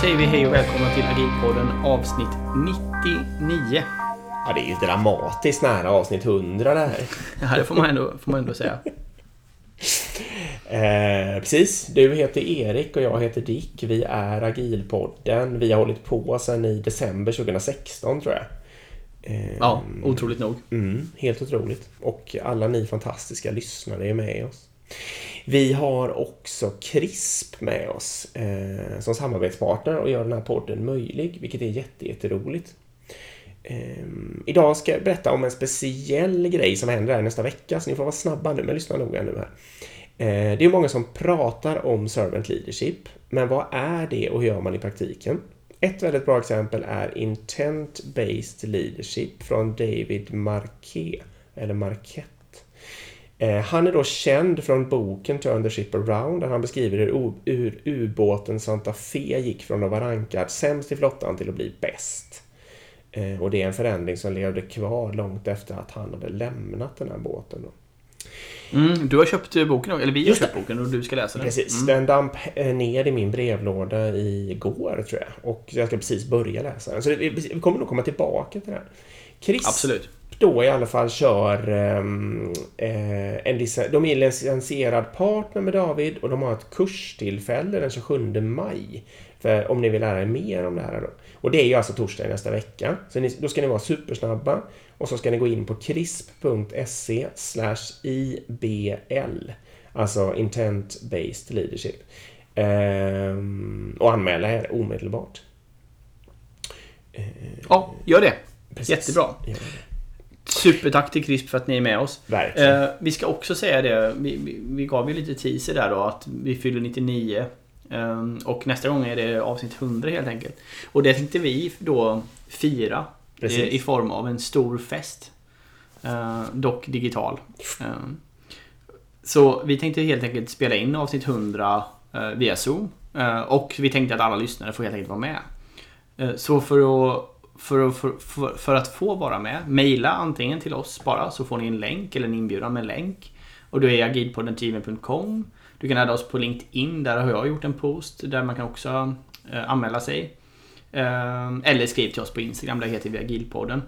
Säger vi hej och välkomna till Agilpodden avsnitt 99. Ja, det är ju dramatiskt nära avsnitt 100 det här. Ja, det får man ändå, får man ändå säga. Eh, precis, du heter Erik och jag heter Dick. Vi är Agilpodden. Vi har hållit på sedan i december 2016 tror jag. Eh, Ja, otroligt nog. Mm, helt otroligt. Och alla ni fantastiska lyssnare är med oss. Vi har också CRISP med oss eh, som samarbetspartner och gör den här podden möjlig, vilket är jätte, jätteroligt. Eh, idag ska jag berätta om en speciell grej som händer här nästa vecka, så ni får vara snabba nu, men lyssna noga nu här. Eh, det är många som pratar om servant leadership, men vad är det och hur gör man i praktiken? Ett väldigt bra exempel är Intent-Based Leadership från David Marquet, eller Marquette. Eh, Han är då känd från boken Turn the Ship Around där han beskriver hur ubåten Santa Fe gick från att vara rankad sämst i flottan till att bli bäst. Eh, Och det är en förändring som levde kvar långt efter att han hade lämnat den här båten. Mm, du har köpt eh, boken, eller vi har Just köpt boken och du ska läsa den. Precis, Mm. den damp ner i min brevlåda igår tror jag. Och jag ska precis börja läsa den. Så det- vi kommer nog komma tillbaka till den. Chris Absolut. Då i alla fall kör ehm, eh, en de är licensierad partner med David och de har ett kurstillfälle den 27 maj. För om ni vill lära er mer om det här då. Och det är ju alltså torsdag nästa vecka. Så ni, då ska ni vara supersnabba och så ska ni gå in på crisp.se IBL. Alltså Intent Based Leadership. Ehm, och anmäla er omedelbart. Ja, gör det. Precis. Jättebra. Ja, Supertack till CRISP för att ni är med oss. verkligen. Eh, vi ska också säga det, vi, vi, vi gav ju lite teaser där då att vi fyller 99. eh, och nästa gång är det avsnitt 100 helt enkelt. Och det tänkte vi då fira Precis. i, form av en stor fest. Eh, dock digital. Eh, så vi tänkte helt enkelt spela in avsnitt 100 eh, via Zoom. Eh, och vi tänkte att alla lyssnare får helt enkelt vara med. Eh, så för att för, att- för, för, för att få vara med, mejla antingen till oss bara så får ni en länk eller en inbjudan med en länk. Och då är agilpodden.gmail.com Du kan adda oss på LinkedIn, där har jag gjort en post där man kan också eh, anmäla sig. Eh, eller skriv till oss på Instagram, där heter vi agilpodden.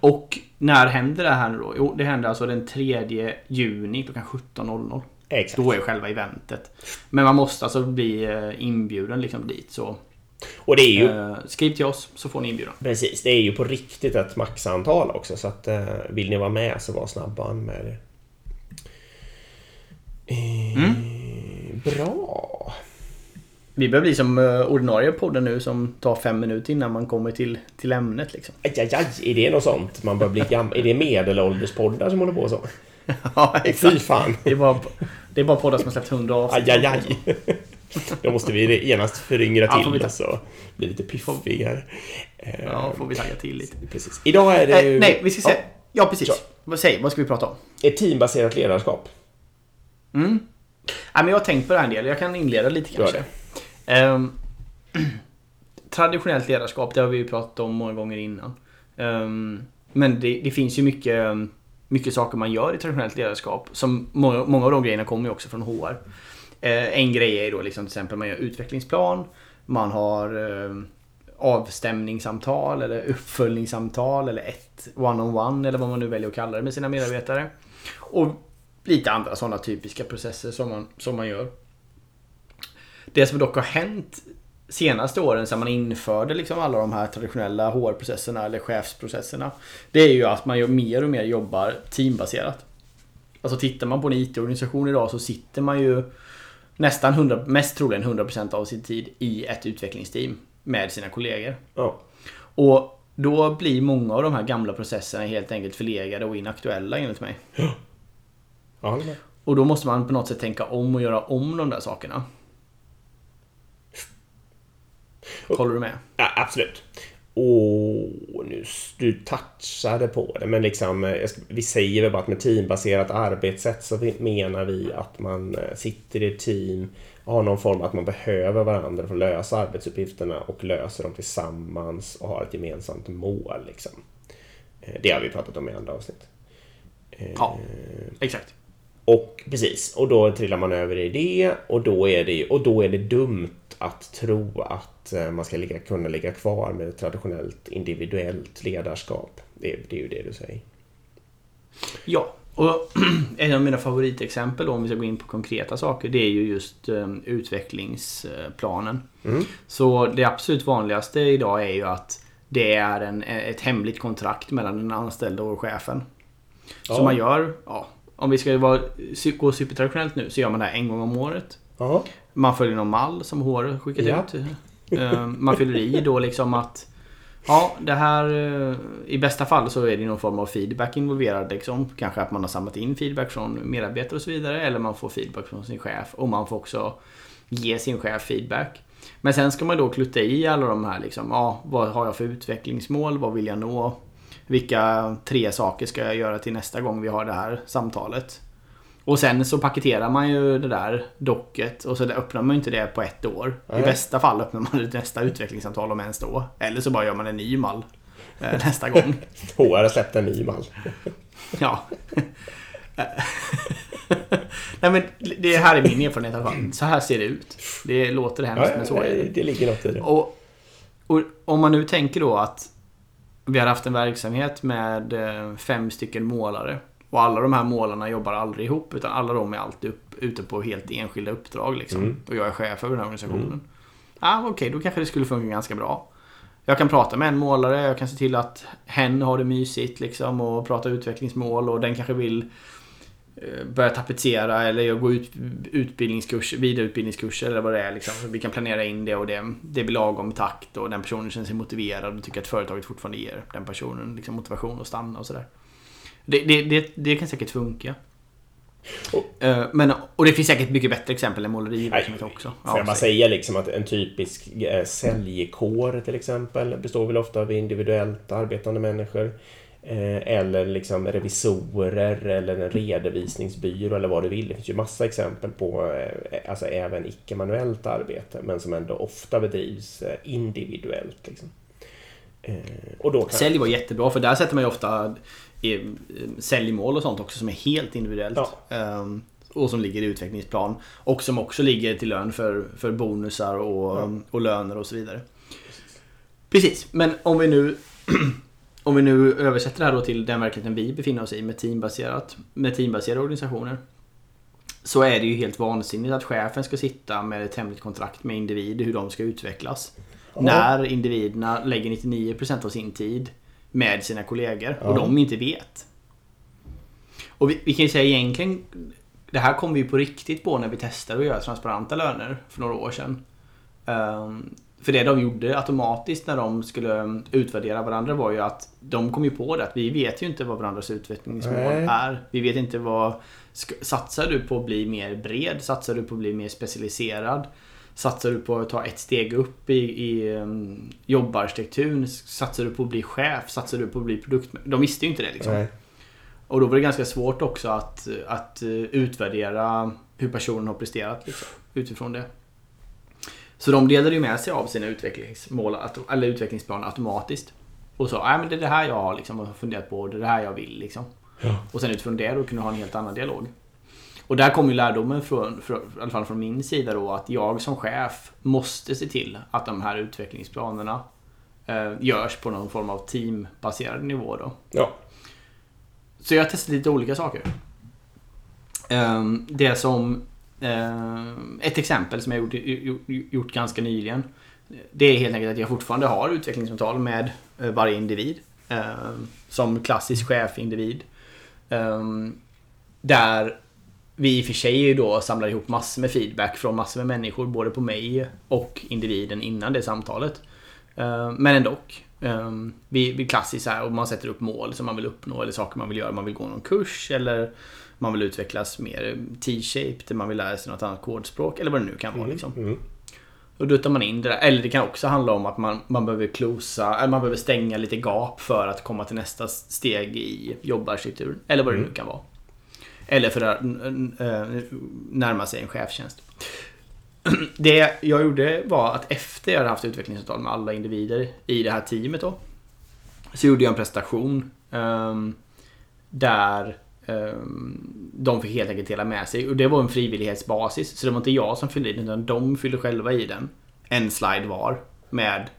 Och när händer det här nu då? Jo, det händer alltså den 3 juni klockan 17.00. Exakt. Då är själva eventet. Men man måste alltså bli eh, inbjuden liksom dit. Så Och det är ju eh, skriv till oss så får ni inbjudan. Precis, det är ju på riktigt ett maxantal också så att eh, vill ni vara med så var snabba och anmäl er. Eh, Bra! Vi börjar bli som eh, ordinarie podden nu som tar fem minuter innan man kommer till, till ämnet liksom. Aj, aj, aj, är det något sånt? Man börjar bli gammal. Är det medelålderspoddar som håller på så? ja, Fy fan! Det är bara, det är bara poddar som har släppt 100 avsnitt. Aj, aj, aj! Då måste vi genast föryngra Ja, vi till ta. oss och bli lite piffigare. Eh, Ja, får vi tagga till lite. Precis. Idag är det Nej, ju... nej, vi ska se. Ja, Ja, precis. Vad säg, vad ska vi prata om? ett teambaserat ledarskap. Mm. Nej, men jag har tänkt på det här en del. Jag kan inleda lite kanske. Ehm, traditionellt ledarskap, det har vi ju pratat om många gånger innan. Ehm, men det, det finns ju mycket, mycket saker man gör i traditionellt ledarskap. Som många, många av de grejerna kommer ju också från HR. Eh, en grej är då liksom till exempel man gör utvecklingsplan. Man har eh, avstämningssamtal eller uppföljningssamtal eller ett one-on-one eller vad man nu väljer att kalla det med sina medarbetare. Och lite andra sådana typiska processer som man, som man gör. Det som dock har hänt senaste åren sedan man införde liksom alla de här traditionella HR-processerna eller chefsprocesserna. Det är ju att man mer och mer jobbar teambaserat. Alltså tittar man på en IT-organisation idag så sitter man ju nästan 100, mest troligen 100% av sin tid i ett utvecklingsteam med sina kollegor. Ja. Och då blir många av de här gamla processerna helt enkelt förlegade och inaktuella enligt mig. Ja. Och då måste man på något sätt tänka om och göra om de där sakerna. Håller du med? Ja, absolut. Och nu, du touchade på det, men liksom, eh, vi säger väl bara att med teambaserat arbetssätt så menar vi att man eh, sitter i ett team och har någon form att man behöver varandra för att lösa arbetsuppgifterna och löser dem tillsammans och har ett gemensamt mål. Liksom. Eh, Det har vi pratat om i andra avsnitt. Ja, exakt. Och precis, och då trillar man över i det och då är det, och då är det dumt att tro att eh, man ska ligga, kunna ligga kvar med traditionellt individuellt ledarskap. Det, det är ju det du säger. Ja, och en av mina favoritexempel då, om vi ska gå in på konkreta saker, det är ju just um, utvecklingsplanen. Mm. Så det absolut vanligaste idag är ju att det är en, ett hemligt kontrakt mellan den anställde och chefen. Ja. Så man gör, ja, om vi ska vara, gå supertraditionellt nu, så gör man det här en gång om året. Ja. Man följer någon mall som HR skickat Ja. ut. Eh, Man fyller i då liksom att Ja, det här eh, i bästa fall så är det någon form av feedback involverad. Liksom. Kanske att man har samlat in feedback från medarbetare och så vidare. Eller man får feedback från sin chef. Och man får också ge sin chef feedback. Men sen ska man då klutta i alla de här liksom. Ja, vad har jag för utvecklingsmål? Vad vill jag nå? Vilka tre saker ska jag göra till nästa gång vi har det här samtalet? Och sen så paketerar man ju det där docket och så öppnar man ju inte det på ett år. I Nej. bästa fall öppnar man det nästa utvecklingssamtal om ens då. Eller så bara gör man en ny mall eh, nästa gång. HR har släppt en ny mall. Ja. Nej men det här är min erfarenhet i alla fall. Så här ser det ut. Det låter hemskt Ja, men så är det. det ligger något i det. Och, och om man nu tänker då att vi har haft en verksamhet med eh, fem stycken målare. Och alla de här målarna jobbar aldrig ihop utan alla de är alltid upp, ute på helt enskilda uppdrag. Liksom. Mm. Och jag är chef över den här organisationen. Ja, Okej, då kanske det skulle funka ganska bra. Jag kan prata med en målare, jag kan se till att hen har det mysigt liksom och prata utvecklingsmål och den kanske vill eh, börja tapetsera eller gå ut utbildningskurs, vidareutbildningskurser eller vad det är. Liksom. Vi kan planera in det och det, det blir lagom takt och den personen känner sig motiverad och tycker att företaget fortfarande ger den personen liksom, motivation att stanna och sådär. Det, det, det, det kan säkert funka. Och- Eh, Men, och det finns säkert mycket bättre exempel än måleriverksamhet också. Får jag säg. säga liksom att en typisk eh, säljkår till exempel består väl ofta av individuellt arbetande människor. Eh, eller liksom revisorer eller en redovisningsbyrå eller vad du vill. Det finns ju massa exempel på eh, alltså även icke-manuellt arbete men som ändå ofta bedrivs individuellt. Liksom. Och då kan... Sälj var jättebra för där sätter man ju ofta säljmål och sånt också som är helt individuellt. Ja. Ehm, och som ligger i utvecklingsplan. Och som också ligger till lön för, för bonusar och, Ja. och löner och så vidare. Precis, men om vi nu om vi nu översätter det här då till den verkligheten vi befinner oss i med, teambaserat, med teambaserade organisationer. Så är det ju helt vansinnigt att chefen ska sitta med ett hemligt kontrakt med individer hur de ska utvecklas. Ja. När individerna lägger 99% av sin tid med sina kollegor och Ja. de inte vet. Och vi, vi kan ju säga egentligen Det här kom vi på riktigt på när vi testade att göra transparenta löner för några år sedan. Ehm, för det de gjorde automatiskt när de skulle utvärdera varandra var ju att de kom ju på det att vi vet ju inte vad varandras utvecklingsmål Nej. är. Vi vet inte vad... Satsar du på att bli mer bred? Satsar du på att bli mer specialiserad? Satsar du på att ta ett steg upp i, i um, jobbarstrukturen? Satsar du på att bli chef? Satsar du på att bli produkt... De visste ju inte det liksom. Nej. Och då var det ganska svårt också att, att eh, utvärdera hur personen har presterat liksom, utifrån det. Så de delade ju med sig av sina utvecklingsmål, eller utvecklingsplaner automatiskt. Och sa, men det är det här jag har liksom funderat på, det är det här jag vill liksom. Ja. Och sen utifrån det då kunde ha en helt annan dialog. Och där kom ju lärdomen från, från, i alla fall från min sida då, att jag som chef måste se till att de här utvecklingsplanerna eh, görs på någon form av teambaserad nivå då. Ja. Så jag testat lite olika saker. Ehm, Det som... ehm, Ett exempel som jag gjort, gjort, gjort ganska nyligen. Det är helt enkelt att jag fortfarande har utvecklingssamtal med eh, varje individ. ehm, Som klassisk chefindivid. Ehm, Där vi i och för sig då samlar ihop massor med feedback från massor med människor. Både på mig och individen innan det samtalet. Ehm, Men ändå. Um, vi, vi klassiskt här, och man sätter upp mål som man vill uppnå eller saker man vill göra. Man vill gå någon kurs eller man vill utvecklas mer T-shaped, man vill lära sig något annat kodspråk eller vad det nu kan vara. Liksom. Mm. Då duttar man in det där. Eller det kan också handla om att man, man behöver closa, eller man behöver stänga lite gap för att komma till nästa steg i jobbarstrukturen. Eller vad det nu kan vara. Eller för att eh, närma sig en chefstjänst. Det jag gjorde var att efter jag hade haft utvecklingsavtal med alla individer i det här teamet då. Så gjorde jag en prestation ehm, där ehm, de fick helt enkelt dela med sig. Och det var en frivillighetsbasis. Så det var inte jag som fyllde i den utan de fyllde själva i den. en slide var med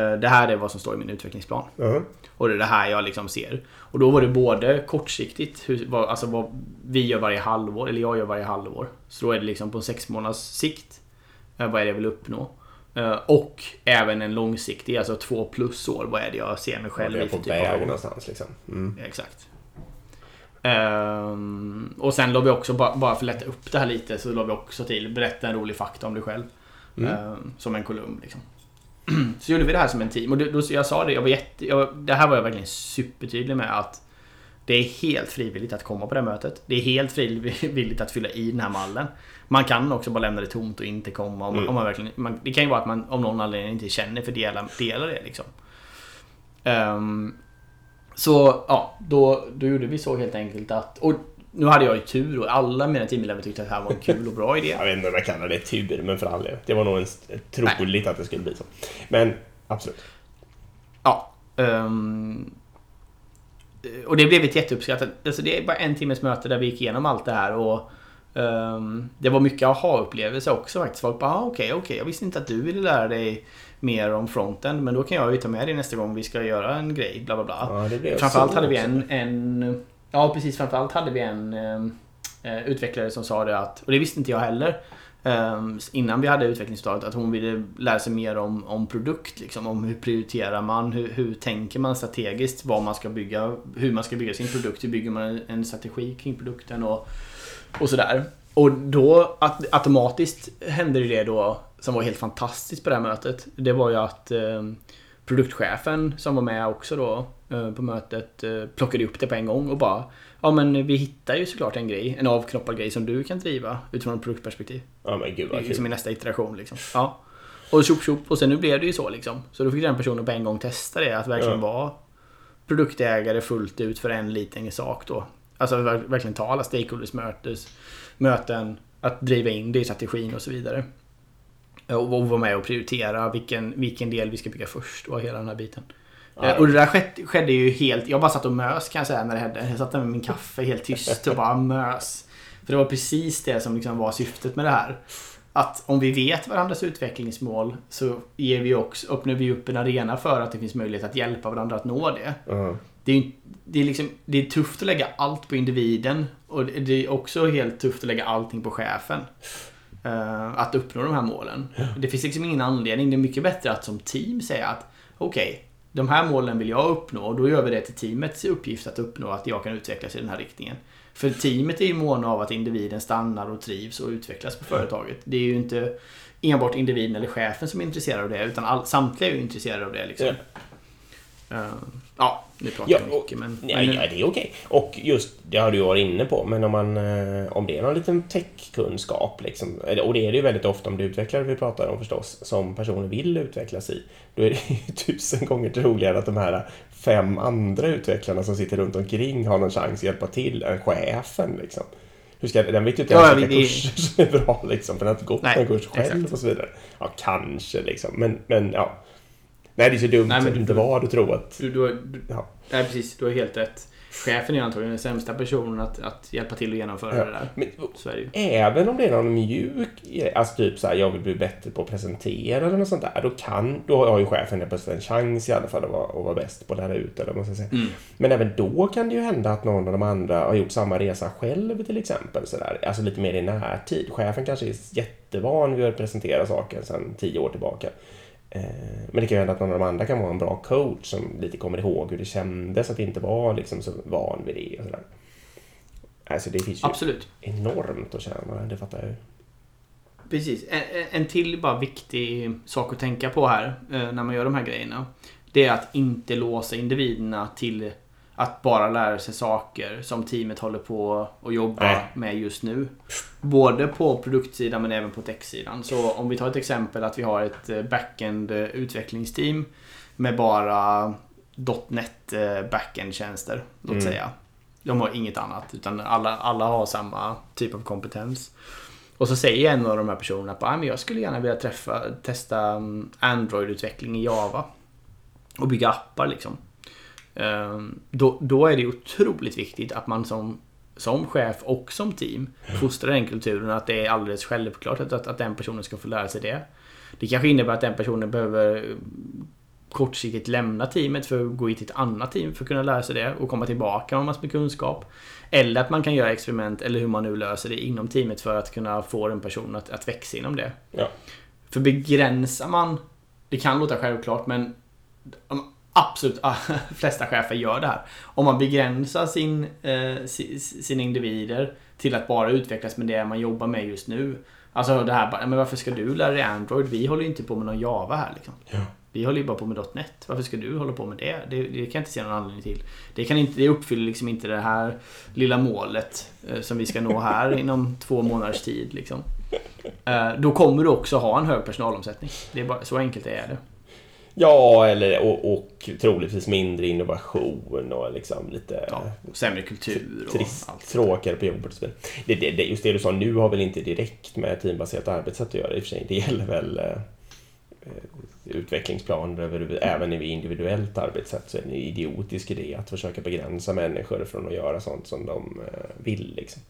det här är vad som står i min utvecklingsplan. Ja. Och det är det här jag liksom ser. Och då var det både kortsiktigt, hur, vad, alltså vad vi gör varje halvår, eller jag gör varje halvår. Så då är det liksom på sex månaders sikt. eh, Vad är det jag vill uppnå? Eh, Och även en långsiktig, alltså två plus år. Vad är det jag ser mig själv i på för typ av roll? någonstans liksom. Mm. Exakt. Ehm, och sen la vi också, bara, bara för att lätta upp det här lite, så la vi också till berätta en rolig fakta om dig själv. Ehm, som en kolumn liksom. så gjorde vi det här som en team. Och då, då, jag sa det, jag var jätte, jag, det här var jag verkligen supertydlig med att det är helt frivilligt att komma på det mötet. Det är helt frivilligt att fylla i den här mallen. Man kan också bara lämna det tomt och inte komma. Om, Mm. om man verkligen, man, det kan ju vara att man av någon anledning inte känner för dela, dela det liksom. Ehm, så ja, då, då gjorde vi så helt enkelt att... Och nu hade jag ju tur och alla mina teamelever tyckte att det här var en kul och bra idé. Jag vet inte om jag kallar det tur, men för all del. Det var nog en, troligt att det skulle bli så. Men absolut. Ja. ehm, och det blev ett jätteuppskattat. Alltså det är bara en timmes möte där vi gick igenom allt det här och ehm, det var mycket aha-upplevelse också faktiskt. Folk bara, ah, okej, okej, jag visste inte att du ville lära dig mer om fronten, men då kan jag ju ta med dig nästa gång vi ska göra en grej, bla bla bla. Ja, det blev Framförallt hade vi en, en... Ja, precis. Framförallt hade vi en ehm, eh, utvecklare som sa det att... Och det visste inte jag heller. eh, innan vi hade utvecklingsuppdraget. Att hon ville lära sig mer om, om produkt. Liksom, om hur prioriterar man? Hur, hur tänker man strategiskt? Vad man ska bygga? Hur man ska bygga sin produkt? Hur bygger man en, strategi kring produkten? Och, och sådär. Och då att, automatiskt hände det det då som var helt fantastiskt på det här mötet. Det var ju att eh, produktchefen som var med också då på mötet eh, plockade upp det på en gång och bara Ja men vi hittar ju såklart en grej, en avknoppad grej som du kan driva utifrån ett produktperspektiv. Ja, men gud vad Liksom kul. i nästa iteration liksom. Ja. Och tjopp tjopp och sen nu blev det ju så liksom. Så då fick den personen på en gång testa det, att verkligen Ja. vara produktägare fullt ut för en liten sak då. Alltså ver- verkligen ta alla stakeholders mötes, möten, att driva in det i strategin och så vidare. Och och vara med och prioritera vilken, vilken del vi ska bygga först och hela den här biten. Ja. Eh, Och det där skedde, skedde ju helt... Jag bara satt och mös kan jag säga när det hände. Jag satt där med min kaffe helt tyst och bara mös. För det var precis det som liksom var syftet med det här. Att om vi vet varandras utvecklingsmål så ger vi också, öppnar vi upp en arena för att det finns möjlighet att hjälpa varandra att nå det. Ja. Det är, det är, liksom, det är tufft att lägga allt på individen och det är också helt tufft att lägga allting på chefen. Eh, att uppnå de här målen. Det finns liksom ingen anledning. Det är mycket bättre att som team säga att okej, de här målen vill jag uppnå och då gör vi det till teamets uppgift att uppnå att jag kan utvecklas i den här riktningen. För teamet är ju måna av att individen stannar och trivs och utvecklas på företaget. Det är ju inte enbart individen eller chefen som är intresserad av det utan all, samtliga är ju intresserade av det. Liksom. Ja. Eh, ja, nu pratar Ja, jag mycket men... Nej, men ja, det är okej. Och just, det har du varit inne på, men om, man, eh, om det är någon liten techkunskap, liksom, och det är det ju väldigt ofta om det utvecklare vi pratar om förstås, som personer vill utvecklas i, då är det ju tusen gånger troligare att de här fem andra utvecklarna som sitter runt omkring har någon chans att hjälpa till än chefen. Liksom. Hur ska, den vet ju inte Ja, ens ja, vilka det- kurser som är bra, liksom, för den har inte gått någon kurs själv exakt. och så vidare. Ja, kanske liksom, men, men ja. Nej, det är så dumt Nej, men att du- inte vara att tro att... Du, du, du, Ja. nej, precis. Du har helt rätt. Chefen är antagligen den sämsta personen att, att hjälpa till att genomföra Ja. det där. Men, Så är det ju. Även om det är någon mjuk alltså typ så här, jag vill bli bättre på att presentera eller något sånt där, då kan, då har ju chefen helt plötsligt en chans i alla fall att vara, att vara bäst på att lära ut eller vad man ska säga. Mm. Men även då kan det ju hända att någon av de andra har gjort samma resa själv till exempel. Så där. Alltså lite mer i närtid. Chefen kanske är jättevan vid att presentera saker sedan tio år tillbaka. Eh, Men det kan ju hända att någon av de andra kan vara en bra coach som lite kommer ihåg hur det kändes att inte vara liksom så van vid det. Och så där. Alltså det finns ju Absolut. enormt att tjäna, det fattar jag ju. Precis. En, en- en till bara viktig sak att tänka på här eh, när man gör de här grejerna. Det är att inte låsa individerna till att bara lära sig saker som teamet håller på att jobba Nej. med just nu. Både på produktsidan men även på techsidan. Så om vi tar ett exempel att vi har ett eh, backend eh, utvecklingsteam med bara .NET eh, backend-tjänster, låt Mm. säga. De har inget annat, utan alla, alla har samma typ av kompetens. Och så säger en av de här personerna att "Ah, men jag skulle gärna vilja träffa, testa mm, Android-utveckling i Java. Och bygga appar liksom. Ehm, Då, då är det otroligt viktigt att man som som chef och som team fostra den kulturen att det är alldeles självklart att, att, att den personen ska få lära sig det. Det kanske innebär att den personen behöver kortsiktigt lämna teamet för att gå in till ett annat team för att kunna lära sig det och komma tillbaka med massor med kunskap. Eller att man kan göra experiment eller hur man nu löser det inom teamet för att kunna få en person att, att växa inom det. Ja. För begränsar man, det kan låta självklart men absolut flesta chefer gör det här. Om man begränsar sin, eh, sina individer till att bara utvecklas med det man jobbar med just nu. Alltså det här men varför ska du lära dig Android? Vi håller ju inte på med någon Java här liksom. Ja. Vi håller ju bara på med .NET. Varför ska du hålla på med det? Det, det kan jag inte se någon anledning till. Det, kan inte, det uppfyller liksom inte det här lilla målet eh, som vi ska nå här inom två månaders tid. Liksom. Eh, då kommer du också ha en hög personalomsättning. Det är bara, så enkelt är det. Ja, eller, och, och troligtvis mindre innovation och liksom lite... Ja, sämre kultur och trist, allt. Tråkigare på jobbet. Det, det, det, just det du sa nu har väl inte direkt med teambaserat arbetssätt att göra i och för sig. Det gäller väl eh, utvecklingsplaner över, även i individuellt arbetssätt så är det en idiotisk idé att försöka begränsa människor från att göra sånt som de eh, vill. Liksom.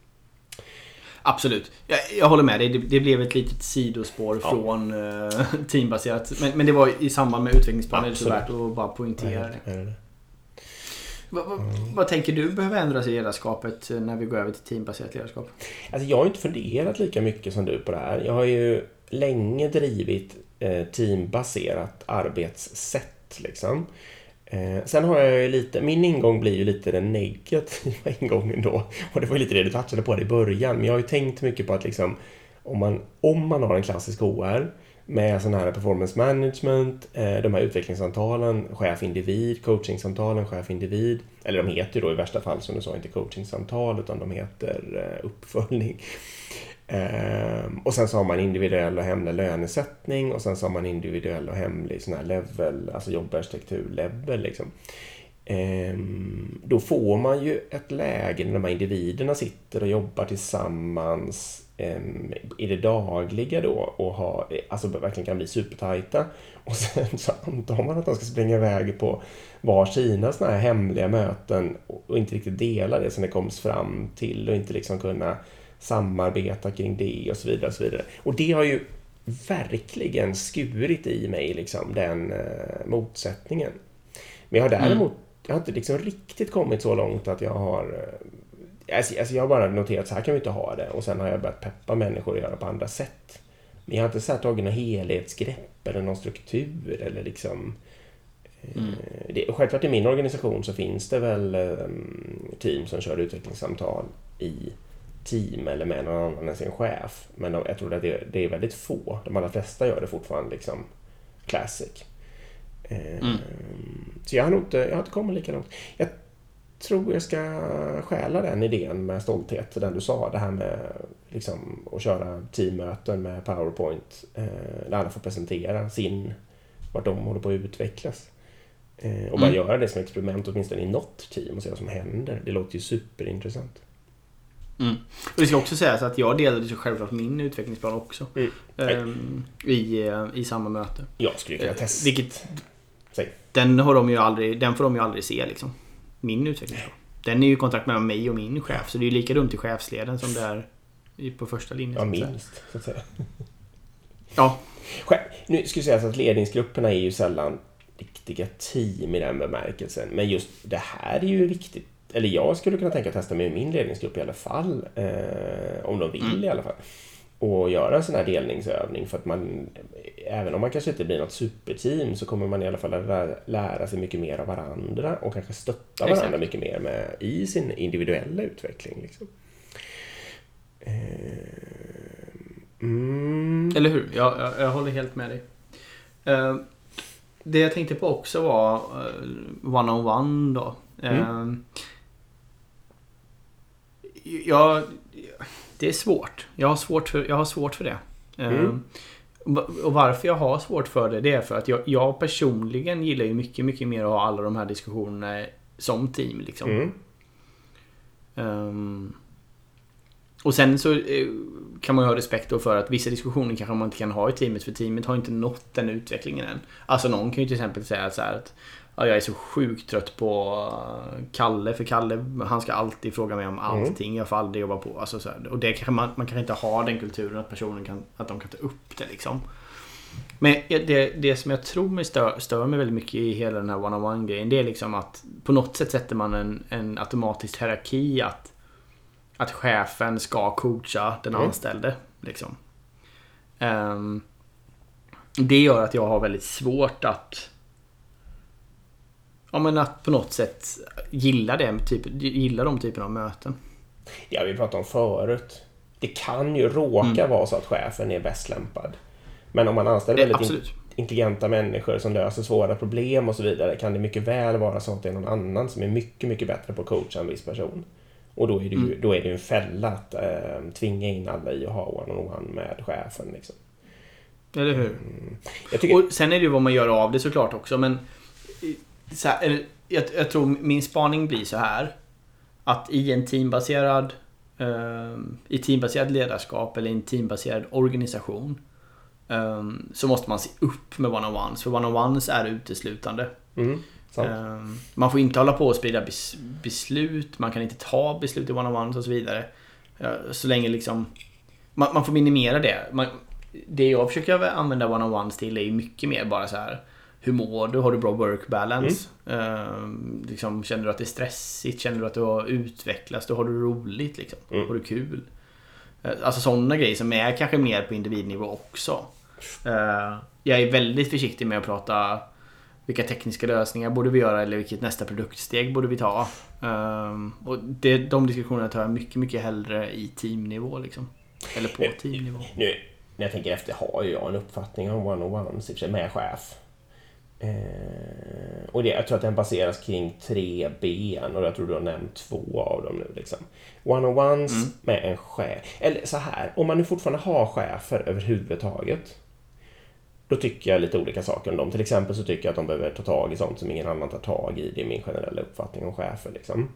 Absolut. Jag, jag, håller med dig. Det, det, blev ett litet sidospår ja. från uh, teambaserat. Men, men, det var i samband med utvecklingsplanen. Är det så värt att bara poängtera det. det. Vad, vad, mm. vad, tänker du behöver ändras i ledarskapet eh, när vi går över till teambaserat ledarskap? Alltså jag har inte funderat lika mycket som du på det här. Jag har ju länge drivit eh, teambaserat arbetssätt. Liksom. Eh, sen har jag ju lite, min ingång blir ju lite den negativa ingången då. Och det var ju lite det du touchade på det i början. Men jag har ju tänkt mycket på att liksom, om, man, om man har en klassisk OR med sån här performance management, eh, de här utvecklingssamtalen, chef-individ, coachingsamtalen, chef-individ. Eller de heter ju då i värsta fall som du sa inte coachingsamtal utan de heter eh, uppföljning. Ehm, och sen så har man individuell och hemlig lönesättning och sen så har man individuell och hemlig sån här level, alltså jobbarkitektur-level. Liksom. Ehm, då får man ju ett läge när de här individerna sitter och jobbar tillsammans ehm, i det dagliga då och har, alltså verkligen kan bli supertajta. Och sen så antar man att de ska springa iväg på var sina såna här hemliga möten och inte riktigt dela det som det koms fram till och inte liksom kunna samarbeta kring det och så vidare. Och så vidare. Och det har ju verkligen skurit i mig, liksom, den eh, motsättningen. Men jag har mm. däremot jag har inte liksom riktigt kommit så långt att jag har eh, alltså, alltså jag har bara noterat så här kan vi inte ha det och sen har jag börjat peppa människor att göra på andra sätt. Men jag har inte så här tagit något helhetsgrepp eller någon struktur eller liksom eh, Mm. Det, självklart i min organisation så finns det väl um, team som kör utvecklingssamtal i team eller med någon annan än sin chef. Men jag tror att det, det är väldigt få. De allra flesta gör det fortfarande liksom classic. Eh, mm. Så jag har inte, jag har inte kommit lika långt. Jag tror jag ska stjäla den idén med stolthet, den du sa, det här med liksom, att köra teammöten med Powerpoint eh, där alla får presentera sin, vart de håller på att utvecklas. Eh, och bara mm. göra det som experiment åtminstone i något team och se vad som händer. Det låter ju superintressant. Mm. Och det ska också sägas att jag delade så självklart min utvecklingsplan också. Mm. Um, i, eh, I samma möte. Jag skulle kunna testa. Vilket, den, har de ju aldrig, den får de ju aldrig se liksom. Min utvecklingsplan. Den är ju i kontakt mellan mig och min chef. Så det är ju lika dumt i chefsleden som det är på första linjen. Ja, minst. Så att säga. Ja. Nu ska jag säga att ledningsgrupperna är ju sällan riktiga team i den bemärkelsen. Men just det här är ju viktigt eller jag skulle kunna tänka att testa med min ledningsgrupp i alla fall, eh, om de vill mm. i alla fall. Och göra en sån här delningsövning för att man, även om man kanske inte blir något superteam så kommer man i alla fall lära, lära sig mycket mer av varandra och kanske stötta varandra Exakt. mycket mer med, i sin individuella utveckling. Liksom. Eh, mm. Eller hur? Jag, jag, jag, håller helt med dig. Uh, det jag tänkte på också var uh, one-on-one då. Mm. Jag, det är svårt. Jag har svårt för, jag har svårt för det. Mm. Um, och varför jag har svårt för det, det är för att jag, jag, personligen gillar ju mycket, mycket mer att ha alla de här diskussionerna som team. Liksom. Mm. Um, och sen så eh, kan man ju ha respekt då för att vissa diskussioner kanske man inte kan ha i teamet för teamet har inte nått den utvecklingen än. Alltså någon kan ju till exempel säga så här att ja, jag är så sjukt trött på eh, Kalle för Kalle han ska alltid fråga mig om allting. Jag får aldrig jobba på. Alltså så här, och det kanske man, man kanske inte har den kulturen att personen kan, att de kan ta upp det liksom. Men det, det som jag tror mig stör, stör mig väldigt mycket i hela den här one-on-one grejen det är liksom att på något sätt sätter man en, en automatisk hierarki att att chefen ska coacha den Mm. anställde. Liksom. Ehm, det gör att jag har väldigt svårt att Ja men att på något sätt gilla, det, typ, gilla de typerna av möten. Ja, vi pratade om förut. Det kan ju råka Mm. vara så att chefen är bäst lämpad. Men om man anställer Det, väldigt absolut. intelligenta människor som löser svåra problem och så vidare kan det mycket väl vara så att det är någon annan som är mycket, mycket bättre på att coacha en viss person. Och då är det ju, Mm. då är det en fälla att eh, tvinga in alla i att ha one-on-one med chefen. Liksom. Eller hur? Jag tycker, Och sen är det ju vad man gör av det såklart också men så här, eller, jag, jag tror min spaning blir så här. Att i en teambaserad eh, I teambaserad ledarskap eller i en teambaserad organisation eh, Så måste man se upp med one-on-ones. För one-on-ones är uteslutande. mm, Eh, man får inte hålla på och sprida bes, beslut. Man kan inte ta beslut i one-on-ones och så vidare. Så länge liksom man, man får minimera det. Man, det jag försöker använda one-on-ones till är mycket mer bara så här. Hur mår du? Har du bra work balance? Eh, liksom, känner du att det är stressigt? Känner du att du har utvecklats? Då har du roligt? Liksom? Mm. Har du kul? Eh, Alltså sådana grejer som är kanske mer på individnivå också. Eh, Jag är väldigt försiktig med att prata vilka tekniska lösningar borde vi göra eller vilket nästa produktsteg borde vi ta. Um, och det, de diskussionerna tar jag mycket, mycket hellre i teamnivå liksom. Eller på teamnivå. Nu, när jag tänker efter har ju jag en uppfattning om one-on-ones med chef. Eh, och det, jag tror att den baseras kring tre ben och jag tror du har nämnt två av dem nu. Liksom. One-on-ones Mm. med en chef. Eller så här, om man nu fortfarande har chefer överhuvudtaget. Då tycker jag lite olika saker om dem. Till exempel så tycker jag att de behöver ta tag i sånt som ingen annan tar tag i. Det är min generella uppfattning om chefer. Liksom.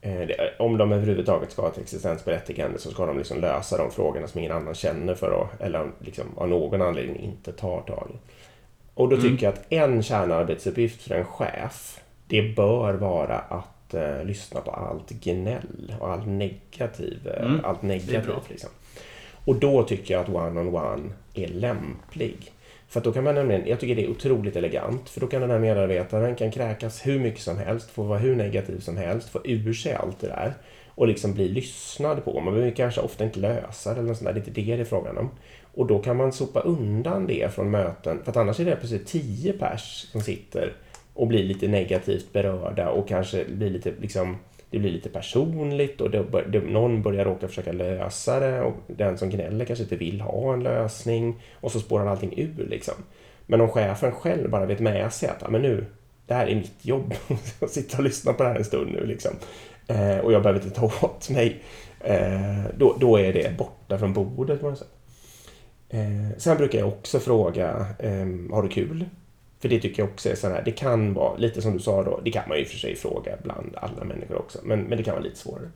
Eh, Om de överhuvudtaget ska ha ett existensberättigande så ska de liksom lösa de frågorna som ingen annan känner för att, eller liksom av någon anledning inte tar tag i. Och då tycker jag att en kärnarbetsuppgift för en chef, det bör vara att eh, lyssna på allt gnäll och all negativ, eh, Mm, allt det är bra. negativt. Liksom. Och då tycker jag att one-on-one är lämplig. För att då kan man nämligen, jag tycker det är otroligt elegant, för då kan den här medarbetaren kan kräkas hur mycket som helst, få vara hur negativ som helst, få ur sig allt det där och liksom bli lyssnad på. Man behöver kanske ofta inte lösa det eller något sånt där, det är inte det det är frågan om. Och då kan man sopa undan det från möten, för att annars är det plötsligt tio pers som sitter och blir lite negativt berörda och kanske blir lite liksom det blir lite personligt och det, det, någon börjar råka försöka lösa det och den som gnäller kanske inte vill ha en lösning och så spårar allting ur liksom. Men om chefen själv bara vet med sig att men nu, det här är mitt jobb, att sitta och lyssna på det här en stund nu liksom. Eh, och jag behöver inte ta åt mig. Eh, då, då är det borta från bordet. på något sätt. Eh, sen brukar jag också fråga, ehm, har du kul? För det tycker jag också är så här, det kan vara, lite som du sa då, det kan man ju för sig fråga bland alla människor också, men, men det kan vara lite svårare.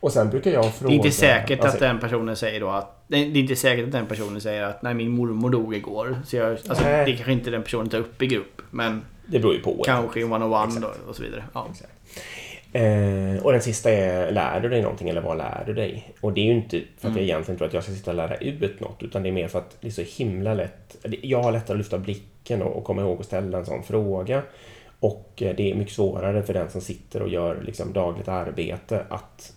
Och sen brukar jag fråga... Det är inte säkert alltså, att den personen säger då att... Det är inte säkert att den personen säger att nej min mormor dog igår. Så jag, alltså, Nej. det kanske inte den personen tar upp i grupp. Men Det beror ju på. kanske i one-on-one då, och så vidare. Ja. Eh, och den sista är, lär du dig någonting eller vad lär du dig? Och det är ju inte för att jag egentligen tror att jag ska sitta och lära ut något, utan det är mer för att det är så himla lätt. Jag har lättare att lyfta blicken och, och komma ihåg att ställa en sån fråga. Och eh, det är mycket svårare för den som sitter och gör liksom, dagligt arbete att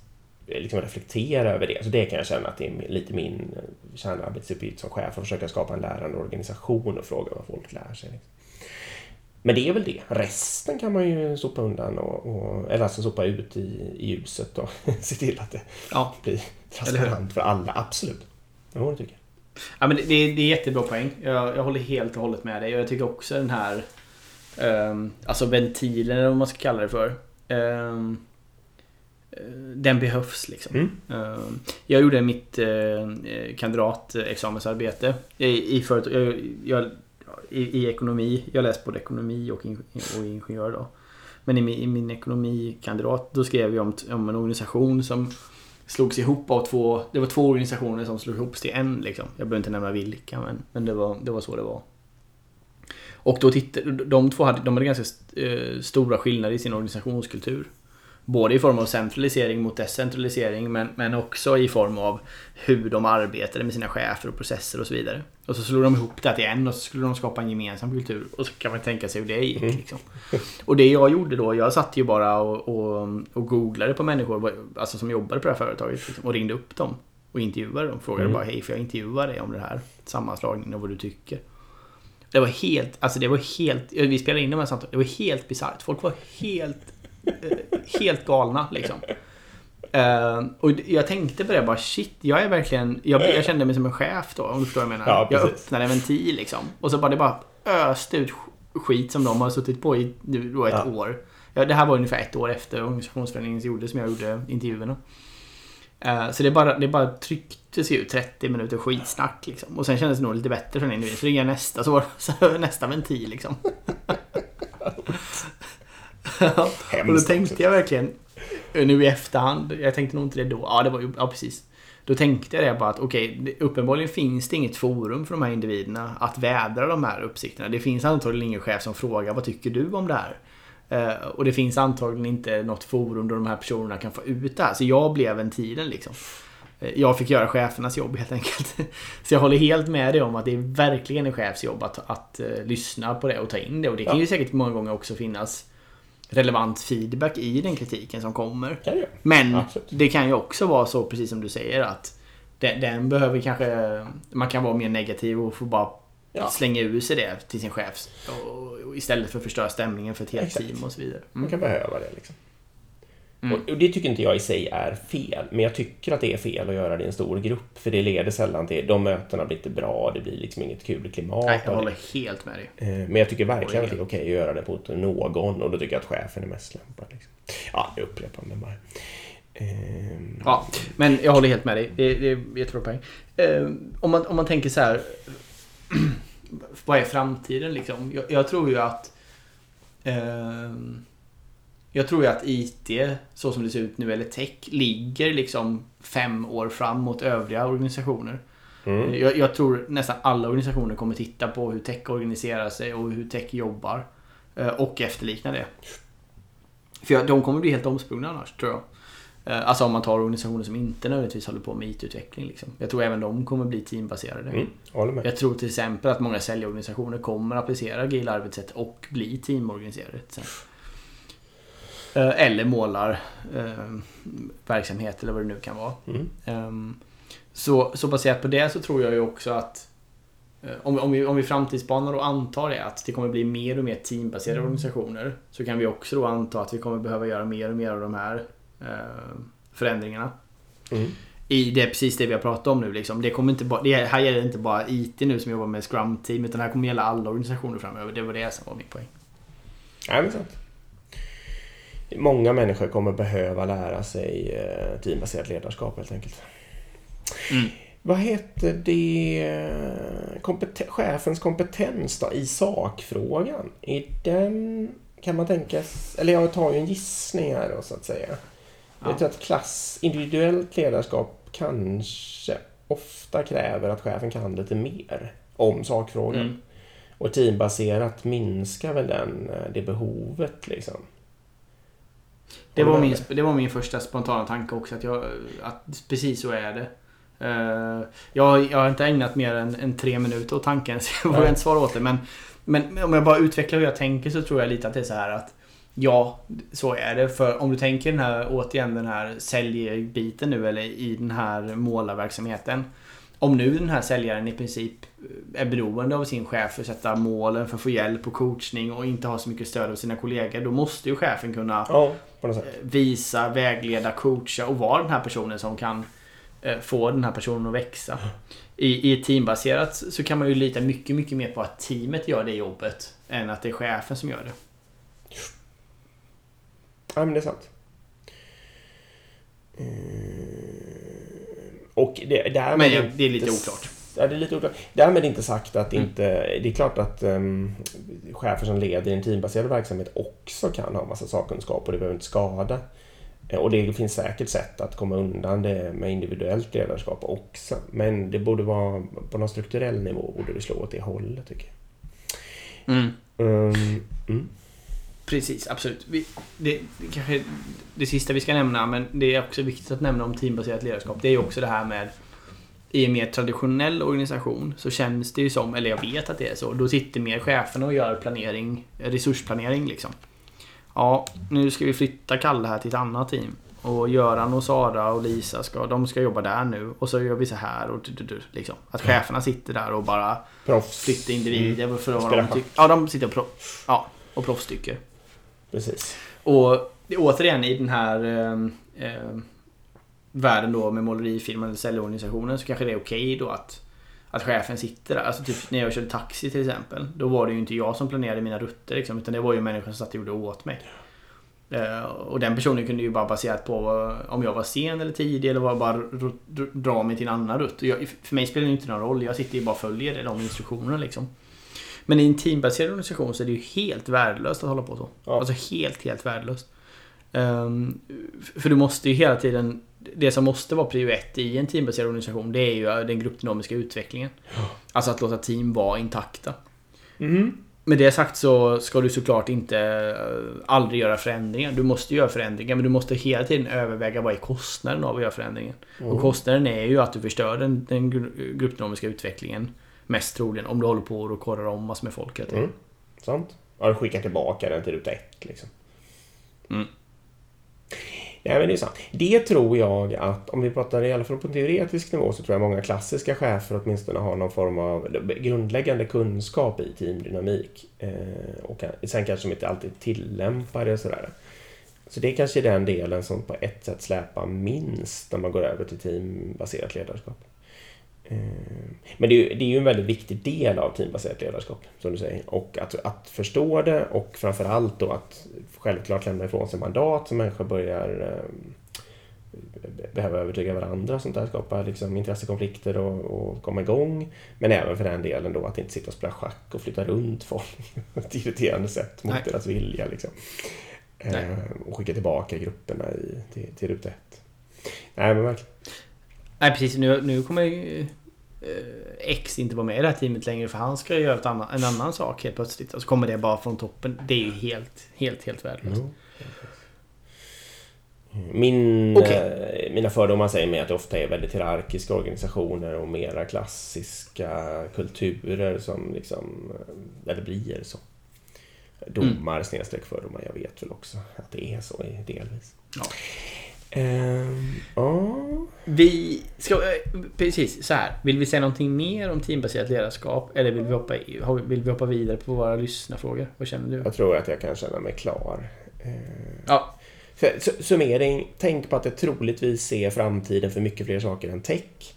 eh, liksom, reflektera över det. Så det kan jag känna att det är lite min eh, kärnarbetsuppgift som chef, att försöka skapa en lärande organisation och fråga vad folk lär sig. Liksom. Men det är väl det. Resten kan man ju sopa undan och, och eller alltså sopa ut i, i ljuset och se till att det Ja. blir transparent för alla. Absolut. Det tycker jag. Ja, men det, det, är- jättebra poäng. Jag, jag håller helt och hållet med dig. Och jag tycker också den här... Um, alltså ventilen, eller vad man ska kalla det för. eh, den behövs liksom. Mm. Ehm, jag gjorde mitt uh, kandidatexamensarbete i, i, företag, jag, jag, i, i ekonomi. Jag läste både ekonomi och, in, och ingenjör då. Men i min, i min ekonomikandidat då skrev jag om, om en organisation som slogs ihop av två, det var två organisationer som slogs ihop till en liksom. Jag behöver inte nämna vilka men, men det, var, det var så det var. Och då tittade, de två hade, de hade ganska eh, stora skillnader i sin organisationskultur. Både i form av centralisering mot decentralisering men, men också i form av hur de arbetade med sina chefer och processer och så vidare. Och så slog de ihop det till en och så skulle de skapa en gemensam kultur. Och så kan man tänka sig hur det gick. Mm. Liksom. Och det jag gjorde då, jag satt ju bara och, och, och googlade på människor alltså som jobbade på det här företaget liksom, och ringde upp dem och intervjuade dem. Frågade mm. bara hej, får jag intervjua dig om det här sammanslagningen och vad du tycker? Det var helt, alltså det var helt, vi spelade in de här samtalen, det var helt bisarrt. Folk var helt helt galna liksom. Uh, och jag tänkte på det bara shit, jag är verkligen... Jag, jag kände mig som en chef då, om du förstår vad jag menar. Ja, jag öppnade en ventil liksom. Och så bara det bara öste ut skit som de har suttit på i då ett ja. år. Ja, det här var ungefär ett år efter organisationsförändringen gjordes som jag gjorde intervjuerna. Uh, så det bara, det bara trycktes ut 30 minuter skitsnack liksom. Och sen kändes det nog lite bättre för den individen. Så ringde jag nästa, så var det nästa ventil liksom. och då tänkte jag verkligen nu i efterhand. Jag tänkte nog inte det då. Ja, det var ju, ja precis. Då tänkte jag det bara att okej, okay, uppenbarligen finns det inget forum för de här individerna att vädra de här uppsikterna. Det finns antagligen ingen chef som frågar vad tycker du om det här? Uh, och det finns antagligen inte något forum där de här personerna kan få ut det här. Så jag blev ventilen liksom. Uh, jag fick göra chefernas jobb helt enkelt. Så jag håller helt med dig om att det är verkligen en chefs jobb att, att uh, lyssna på det och ta in det. Och det kan ju säkert många gånger också finnas relevant feedback i den kritiken som kommer. Ja. Men Absolut. det kan ju också vara så, precis som du säger, att den, den behöver kanske... Man kan vara mer negativ och få bara ja. slänga ur sig det till sin chef. Och, och istället för att förstöra stämningen för ett helt Exakt. team och så vidare. Mm. Man kan behöva det liksom. Mm. Och det tycker inte jag i sig är fel, men jag tycker att det är fel att göra det i en stor grupp, för det leder sällan till... De mötena blir inte bra, det blir liksom inget kul klimat. Nej, jag håller helt med dig. Eh, men jag tycker verkligen att det är okej att göra det mot någon, och då tycker jag att chefen är mest lämpad. Liksom. Ja, jag upprepar mig bara. Ehm. Ja, men jag håller helt med dig. Det, det är jättebra poäng. Ehm, om, man, om man tänker så här... vad är framtiden liksom? Jag, jag tror ju att... Eh, jag tror ju att IT, så som det ser ut nu, eller tech, ligger liksom fem år fram mot övriga organisationer. Mm. Jag, jag, tror nästan alla organisationer kommer titta på hur tech organiserar sig och hur tech jobbar. Eh, och efterlikna det. För de kommer bli helt omsprungna annars, tror jag. Eh, alltså om man tar organisationer som inte nödvändigtvis håller på med IT-utveckling. Liksom. Jag tror även de kommer bli teambaserade. Mm, jag tror till exempel att många säljorganisationer kommer applicera agila arbetssätt och bli teamorganiserade. Eh, eller målar eh, eller vad det nu kan vara. Mm. Um, så, så baserat på det så tror jag ju också att eh, om, om, vi, om vi framtidsspanar och antar det att det kommer bli mer och mer teambaserade mm. organisationer så kan vi också då anta att vi kommer behöva göra mer och mer av de här eh, förändringarna. Mm. I det precis det vi har pratat om nu. Liksom. Det kommer inte bara, det här gäller inte bara IT nu som jobbar med Scrum-team utan det här kommer gälla alla organisationer framöver. Det var det som var min poäng. Ja, men sant många människor kommer behöva lära sig eh, teambaserat ledarskap helt enkelt. Mm. Vad heter det? Kompeten chefens kompetens då i sakfrågan? Är den, kan man tänka eller jag tar ju en gissning här då så att säga. Ja. Jag tror att klass, individuellt ledarskap kanske ofta kräver att chefen kan lite mer om sakfrågan. Mm. Och teambaserat minskar väl den, eh, det behovet liksom. Det var, min, det var min första spontana tanke också. Att, jag, att precis så är det. Uh, jag, jag har inte ägnat mer än, än tre minuter åt tanken så jag vågar inte svara åt det. Men, men om jag bara utvecklar hur jag tänker så tror jag lite att det är så här att Ja, så är det. För om du tänker den här, återigen den här säljbiten nu eller i den här målarverksamheten. Om nu den här säljaren i princip är beroende av sin chef för att sätta målen, för att få hjälp och coachning och inte ha så mycket stöd av sina kollegor. Då måste ju chefen kunna ja, visa, vägleda, coacha och vara den här personen som kan eh, få den här personen att växa. I, I teambaserat så kan man ju lita mycket, mycket mer på att teamet gör det jobbet än att det är chefen som gör det. Ja, men det är sant. Och det, därmed men det är lite oklart. Ja, det är lite oklart. Därmed inte sagt att mm. inte... Det är klart att um, chefer som leder en teambaserad verksamhet också kan ha massa sakkunskap och det behöver inte skada. Eh, Och det finns säkert sätt att komma undan det med individuellt ledarskap också. Men det borde vara på någon strukturell nivå borde det slå åt det hållet tycker jag. Mm. Um, mm. Precis, absolut. Vi, det, det kanske det sista vi ska nämna, men det är också viktigt att nämna om teambaserat ledarskap. Det är ju också det här med i en mer traditionell organisation så känns det ju som, eller jag vet att det är så, då sitter mer cheferna och gör planering, resursplanering liksom. Ja, nu ska vi flytta Kalle här till ett annat team. Och Göran och Sara och Lisa ska, de ska jobba där nu. Och så gör vi så här och du, du, du, liksom. Att cheferna sitter där och bara Proffs. flyttar individer för vad de tycker. Ja, de sitter och, pro, ja, och proffstycker. Precis. Och återigen i den här eh, eh, världen då med målerifirman eller säljorganisationen så kanske det är okej då att, att chefen sitter där. Alltså typ när jag körde taxi till exempel. Då var det ju inte jag som planerade mina rutter liksom, utan det var ju människan som satt och gjorde åt mig. Eh, och den personen kunde ju bara baserat på om jag var sen eller tidig eller var bara dra mig till en annan rutt. Jag, för mig spelar det inte någon roll. Jag sitter ju bara och följer de instruktionerna liksom. Men i en teambaserad organisation så är det ju helt värdelöst att hålla på så. Ja. Alltså helt, helt värdelöst. Ehm, för du måste ju hela tiden... Det som måste vara prio ett i en teambaserad organisation det är ju den gruppdynamiska utvecklingen. Alltså att låta team vara intakta. Mm. Med det sagt så ska du såklart inte eh, aldrig göra förändringar. Du måste göra förändringar men du måste hela tiden överväga vad är kostnaden av att göra förändringen. Och kostnaden är ju att du förstör den, den gru- gruppdynamiska utvecklingen. Mest troligen om du håller på och korrar om massor med folk. hela tiden. Mm. Sant. Ja, du skickar tillbaka den till ruta ett liksom. Mm. Nej, men det är sant. Det tror jag att, om vi pratar i alla fall på en teoretisk nivå, så tror jag många klassiska chefer åtminstone har någon form av grundläggande kunskap i teamdynamik. Eh, och sen kanske de inte alltid tillämpar det sådär. Så det är kanske är den delen som på ett sätt släpar minst när man går över till teambaserat ledarskap. Eh, Men det är, ju, det är ju en väldigt viktig del av teambaserat ledarskap, som du säger. Och att, att förstå det och framförallt då att självklart lämna ifrån sig mandat så människor börjar eh, behöva övertyga varandra sånt där. Skapa liksom, intressekonflikter och, och komma igång. Men även för den delen då att inte sitta och spela schack och flytta runt folk på ett irriterande sätt mot Nej. deras vilja. Liksom. Eh, och skicka tillbaka grupperna i, till, till ruta ett. Nej men verkligen. Nej precis, nu, nu kommer ju, eh, X inte vara med i det här teamet längre för han ska göra ett annan, en annan sak helt plötsligt. Och så kommer det bara från toppen. Det är ju helt, helt, helt värdelöst. Jo. Min, Okej. eh, mina fördomar säger mig att det ofta är väldigt hierarkiska organisationer och mera klassiska kulturer som liksom, eh, eller blir så. Domar snedstreck fördomar, jag vet väl också att det är så delvis. Ja. Ehm, ja. Vi ska, eh, precis så här. Vill vi säga någonting mer om teambaserat ledarskap? Eller vill vi hoppa, vill vi hoppa vidare på våra lyssnarfrågor? Vad känner du? jag tror att jag kan känna mig klar. Ehm, Ja, summering. Tänk på att det troligtvis ser framtiden för mycket fler saker än tech.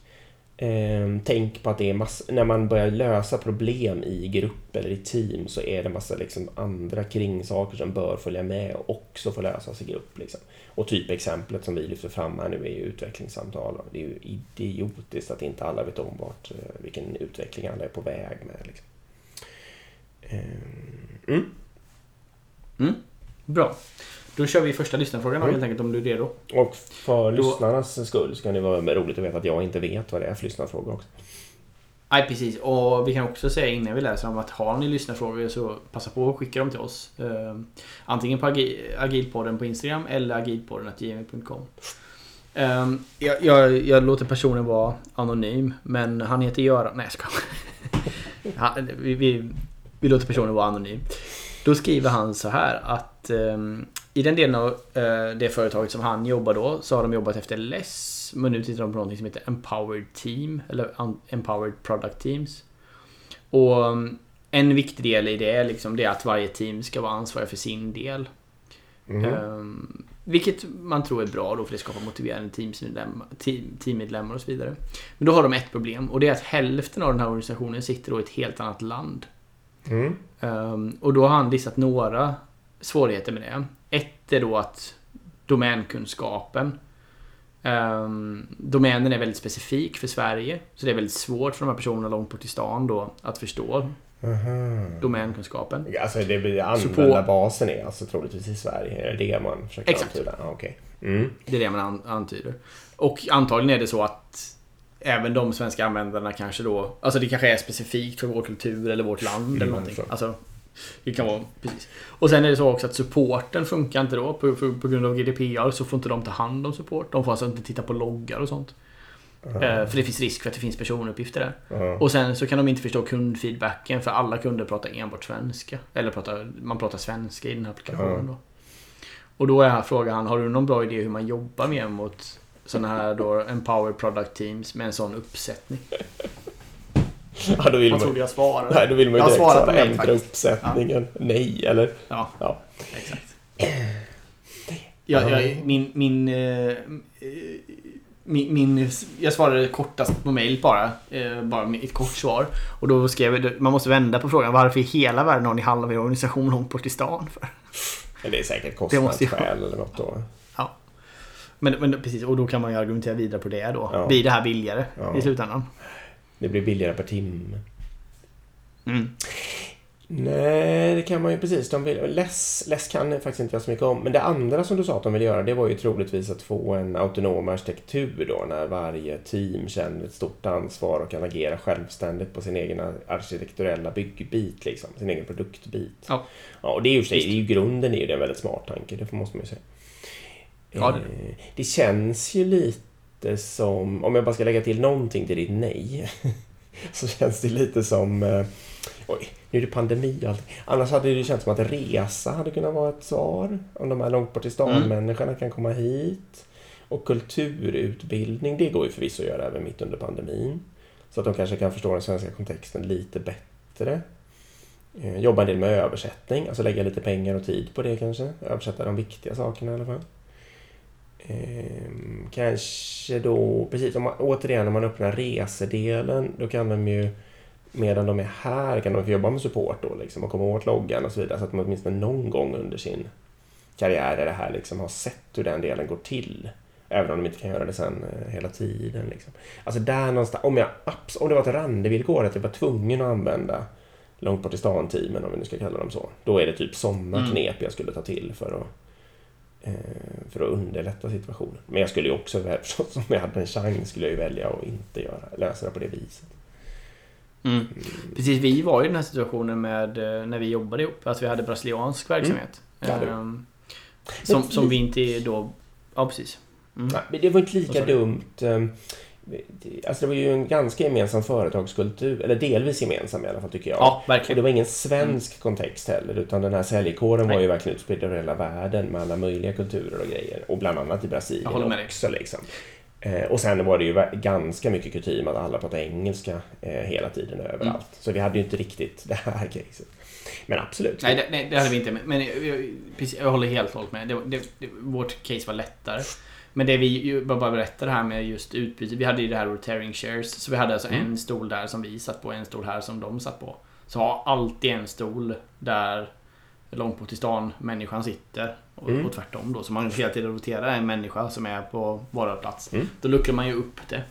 Ehm, tänk på att det är massa, när man börjar lösa problem i grupp eller i team så är det massa liksom andra kringsaker som bör följa med och också få lösas i grupp. Liksom. Och typexemplet som vi lyfter fram här nu är ju utvecklingssamtal. Det är ju idiotiskt att inte alla vet om vart, eh, vilken utveckling alla är på väg med. Liksom. Ehm, mm. mm. bra. Då kör vi första lyssnarfrågan Mm. helt enkelt om du är redo. Och för Då- lyssnarnas skull så kan det vara roligt att veta att jag inte vet vad det är för lyssnarfråga också. Nej precis, och vi kan också säga innan vi läser om att har ni lyssnarfrågor så passa på att skicka dem till oss. Eh, antingen på Agi- Agilpodden på Instagram eller agilpodden.gmail.com. Eh, jag, jag, jag låter personen vara anonym, men han heter Göran... Nej jag skojar. Vi, vi, vi låter personen vara anonym. Då skriver han så här att ehm, i den delen av eh, det företaget som han jobbar då så har de jobbat efter LESS. Men nu tittar de på någonting som heter Empowered Team eller Empowered Product Teams. Och um, en viktig del i det är liksom det att varje team ska vara ansvarig för sin del. Mhm. Ehm, vilket man tror är bra då för det skapar motiverande teamsmedlemmar, team, teammedlemmar och så vidare. Men då har de ett problem och det är att hälften av den här organisationen sitter då i ett helt annat land. Mm. Ehm, och då har han listat några svårigheter med det. Ett är då att domänkunskapen Um, domänen är väldigt specifik för Sverige. Så det är väldigt svårt för de här personerna långt bort i stan då att förstå Aha. domänkunskapen. Alltså det blir användarbasen är alltså troligtvis i Sverige. Är det det man försöker Exakt. antyda? Ah, okay. mm. Det är det man an- antyder. Och antagligen är det så att även de svenska användarna kanske då... Alltså det kanske är specifikt för vår kultur eller vårt land Mm, eller någonting. Alltså, det kan vara precis. Och sen är det så också att supporten funkar inte då. På, på, på grund av GDPR så får inte de ta hand om support. De får alltså inte titta på loggar och sånt. Eh, för det finns risk för att det finns personuppgifter där. Ja. Och sen så kan de inte förstå kundfeedbacken för alla kunder pratar enbart svenska. Eller pratar, man pratar svenska i den här applikationen då. Och då är frågan, har du någon bra idé hur man jobbar mer mot sådana här då empower product teams med en sån uppsättning? ja, då vill Vad man, tror du jag svarar? nej, då vill man ju direkt svara ändra faktiskt. uppsättningen. Nej, eller? Ja, Ja. exakt. Jag, jag, min, min, eh, min, min, jag svarade kortast på mail bara. Eh, bara ett kort svar. Och då skrev jag, man måste vända på frågan. Varför i hela världen har ni halva er organisation långt bort i stan? För? Men det är säkert kostnadsskäl eller något då. Ja. Men, men precis, och då kan man ju argumentera vidare på det då. Ja. Blir det här billigare Ja. i slutändan? Det blir billigare per timme. Mm. Nej, det kan man ju precis. De vill, less, less kan faktiskt inte jag så mycket om. Men det andra som du sa att de vill göra, det var ju troligtvis att få en autonom arkitektur då, när varje team känner ett stort ansvar och kan agera självständigt på sin egen arkitekturella byggbit, liksom. Sin egen produktbit. Ja. ja och det är ju, sig- det är ju grunden är ju det en väldigt smart tanke, det måste man ju säga. Ja, det- Eh, det känns ju lite som, om jag bara ska lägga till någonting till ditt nej, så känns det lite som eh, Oj, nu är det pandemi och allt. Annars hade det känts som att resa hade kunnat vara ett svar. Om de här långt bort i stan-människorna kan komma hit. Och kulturutbildning, det går ju förvisso att göra även mitt under pandemin. Så att de kanske kan förstå den svenska kontexten lite bättre. Eh, Jobba en del med översättning, alltså lägga lite pengar och tid på det kanske. Översätta de viktiga sakerna i alla fall. Ehm, kanske då, precis, om man, återigen om man öppnar resedelen, då kan de ju medan de är här kan de få jobba med support då liksom och komma åt loggan och så vidare så att de åtminstone någon gång under sin karriär är det här liksom har sett hur den delen går till. Även om de inte kan göra det sen eh, hela tiden. Liksom. Alltså där någonstans, om, jag, om det var ett randevillkor att jag var tvungen att använda långt bort i stan-teamen, om vi nu ska kalla dem så. Då är det typ sådana Mm. knep jag skulle ta till för att, för att underlätta situationen. Men jag skulle ju också, förstås, om jag hade en chans, skulle jag ju välja att inte göra, lösa det på det viset. Mm. Precis, vi var i den här situationen med eh, när vi jobbade ihop. Att vi hade brasiliansk verksamhet. Mm. Ja, Ehm, som, som vi inte då... Ja, precis. Mm. Nej, men det var inte lika dumt. Eh, det- Alltså det var ju en ganska gemensam företagskultur, eller delvis gemensam i alla fall tycker jag. Ja, Och verkligen. det var ingen svensk kontext heller, utan den här säljkåren var ju verkligen utspridd över hela världen med alla möjliga kulturer och grejer. Och bland annat i Jag Brasilien också. Liksom. Eh, och sen var det ju ganska mycket kutym att alla pratade engelska eh, hela tiden överallt. Mm. Så vi hade ju inte riktigt det här caset. Men absolut. Nej, det, nej, det hade vi inte. Men- Men jag, jag, precis, jag håller helt och hållet med. Det, det, det, vårt case var lättare. Men det vi bara berättar det här med just utbyte. Vi hade ju det här rotating shares. Så vi hade alltså Mm. en stol där som vi satt på, en stol här som de satt på. Så ha alltid en stol där långt bort i stan människan sitter. Och, Mm. och tvärtom då. Så man hela tiden roterar en människa som är på vår plats. Mm. Då luckrar man ju upp det.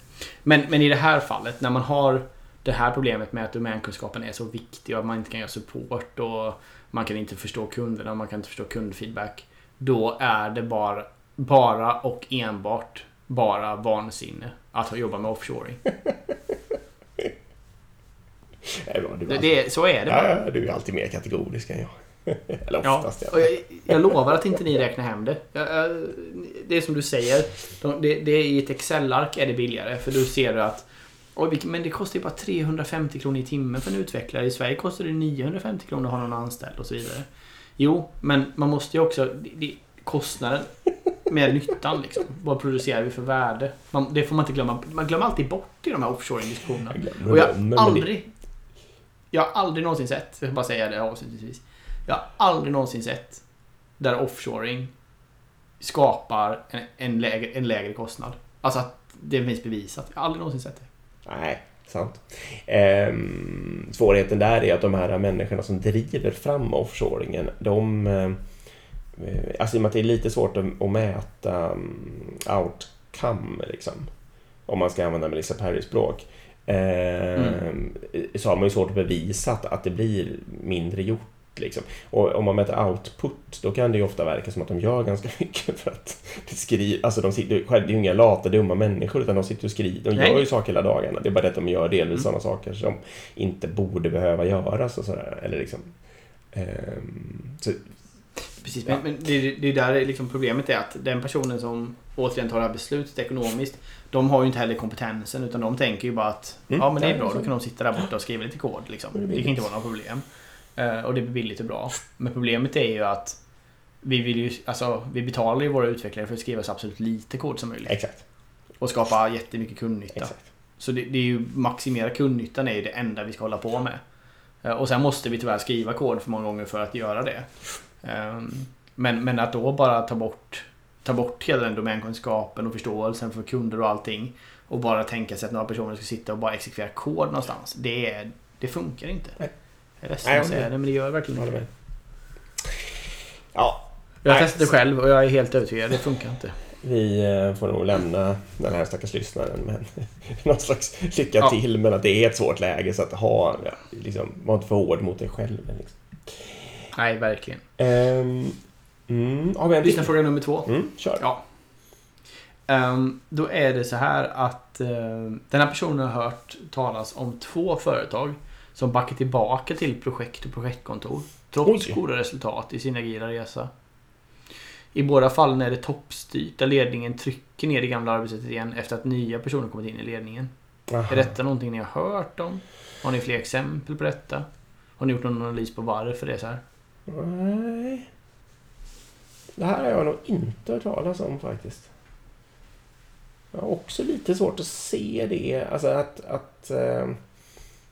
Men, men i det här fallet när man har det här problemet med att domänkunskapen är så viktig och att man inte kan göra support och man kan inte förstå kunderna och man kan inte förstå kundfeedback. Då är det bara, bara och enbart bara vansinne att jobba med offshoring. Det Det, så är det ja, bara. ja, du är alltid mer kategorisk än jag. eller Ja, oftast fall. jag, jag lovar att inte ni räknar hem det. Det är som du säger. De, det, det är I ett Excel-ark är det billigare. För då ser du att Oj, men det kostar ju bara 350 kronor i timmen för en utvecklare. I Sverige kostar det 950 kronor att ha någon anställd och så vidare. Jo, men man måste ju också... Det, det, kostnaden med nyttan liksom. Vad producerar vi för värde? Man, det får man inte glömma. Man glömmer alltid bort i de här offshoring-diskussionerna. Och jag har aldrig... Jag har aldrig någonsin sett, jag ska bara säga det avslutningsvis. Jag har aldrig någonsin sett där offshoring skapar en, en, lägre, en lägre kostnad. Alltså att det finns bevisat. Jag har aldrig någonsin sett det. Nej, sant. Ehm, svårigheten där är att de här människorna som driver fram offshoringen, de... Alltså i och med att det är lite svårt att, mäta um, kam. Liksom. Om man ska använda Melissa Perry-språk. Eh, Så har man ju svårt att bevisa att, att det blir mindre gjort. Liksom. Och om man mäter output, då kan det ju ofta verka som att de gör ganska mycket för att det skriver, alltså de sitter, det är ju inga lata, dumma människor, utan de sitter och skriver, de Nej. gör ju saker hela dagarna. Det är bara det att de gör delvis Mm. sådana saker som inte borde behöva göras och sådär. Eller liksom, ehm, så, Precis, men, men det, det är där liksom problemet är att den personen som återigen tar det här beslutet ekonomiskt de har ju inte heller kompetensen utan de tänker ju bara att Mm, ja men det är bra, då kan de sitta där borta och skriva lite kod. Liksom. Det kan inte vara några problem. Eh, och det blir billigt och bra. Men problemet är ju att vi, vill ju, alltså, vi betalar ju våra utvecklare för att skriva så absolut lite kod som möjligt. exakt. Och skapa jättemycket kundnytta. exakt. Så det, det är ju maximera kundnyttan är ju det enda vi ska hålla på med. Eh, Och sen måste vi tyvärr skriva kod för många gånger för att göra det. Ehm, Men, men att då bara ta bort, ta bort hela den domänkunskapen och förståelsen för kunder och allting. Och bara tänka sig att några personer ska sitta och bara exekvera kod någonstans. Det, är, det funkar inte. Nej. Jag är ledsen att säga det men det gör verkligen inte. med. Ja, Jag har testat det själv och jag är helt övertygad. Det funkar inte. vi eh, får nog lämna den här stackars lyssnaren med någon slags lycka Ja. till, men att det är ett svårt läge så att ha, ja, liksom, var inte för hård mot dig själv. Liksom. Nej, verkligen. Ehm, mm, har vi en till? Lyssna nummer två. Mm, kör. Ja. Ehm, då är det så här att ehm, den här personen har hört talas om två företag som backar tillbaka till projekt och projektkontor trots Oj. goda resultat i sin agila resa. I båda fallen är det toppstyrt där ledningen trycker ner det gamla arbetssättet igen efter att nya personer kommit in i ledningen. Aha. Är detta någonting ni har hört om? Har ni fler exempel på detta? Har ni gjort någon analys på varför det är så här? Nej. Det här har jag nog inte hört talas om faktiskt. Jag har också lite svårt att se det. Alltså att... att eh,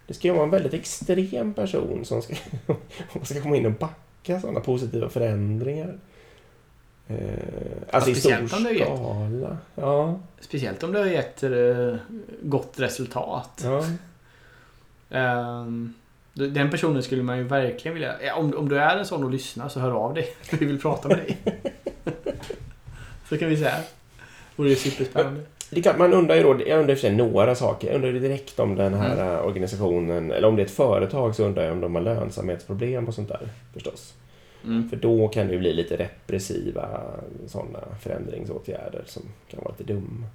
det ska ju vara en väldigt extrem person som ska, ska komma in och backa sådana positiva förändringar. Eh, alltså i stor skala. Ja, Speciellt om det har gett eh, gott resultat. ja. Ehm, den personen skulle man ju verkligen vilja... ja, Om, om du är en sån och lyssnar så hör av dig. Vi vill prata med dig. så kan vi säga. Vore ju superspännande. Det klart, man undrar ju då, jag undrar i för några saker. Jag undrar direkt om den här Mm. eh, organisationen, eller om det är ett företag så undrar jag om de har lönsamhetsproblem och sånt där förstås. Mm. För då kan det ju bli lite repressiva sådana förändringsåtgärder som kan vara lite dumma.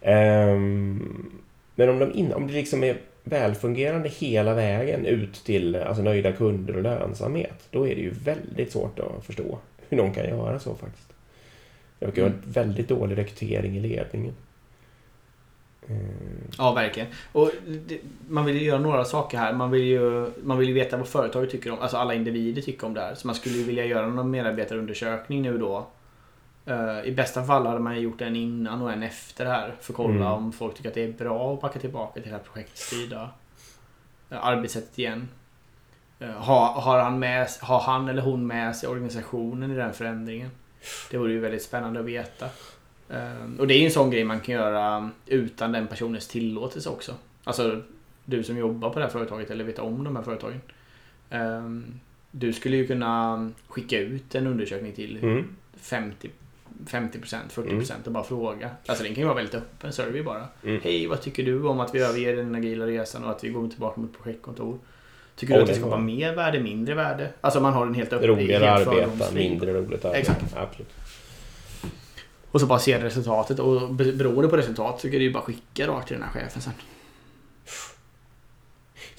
Ehm, men om, de in, om det liksom är välfungerande hela vägen ut till alltså, nöjda kunder och lönsamhet, då är det ju väldigt svårt att förstå hur någon kan göra så faktiskt. Det verkar Mm. en väldigt dålig rekrytering i ledningen. Ehm, Ja, verkligen. Och det, man vill ju göra några saker här. Man vill ju, man vill ju veta vad företaget tycker om, alltså alla individer tycker om det här. Så man skulle ju vilja göra någon medarbetarundersökning nu då. Eh, I bästa fall hade man gjort en innan och en efter det här. För att kolla Mm. om folk tycker att det är bra att backa tillbaka till det här projektstyrda eh, arbetssättet igen. Eh, Har, har, han med, har han eller hon med sig organisationen i den förändringen? Det vore ju väldigt spännande att veta. Och det är ju en sån grej man kan göra utan den personens tillåtelse också. Alltså du som jobbar på det här företaget eller vet om de här företagen. Du skulle ju kunna skicka ut en undersökning till mm, 50 50%, 40% och bara fråga. Alltså den kan ju vara väldigt öppen survey bara. Mm. Hej, vad tycker du om att vi överger den agila resan och att vi går tillbaka mot projektkontor? Tycker du att det skapar mer värde, mindre värde? Alltså man har den helt öppen. roligare helt arbeta, mindre roligt att arbeta. Exakt. Absolut. Och så bara se resultatet och be- beroende på resultat så kan du ju bara skicka rakt till den här chefen sen.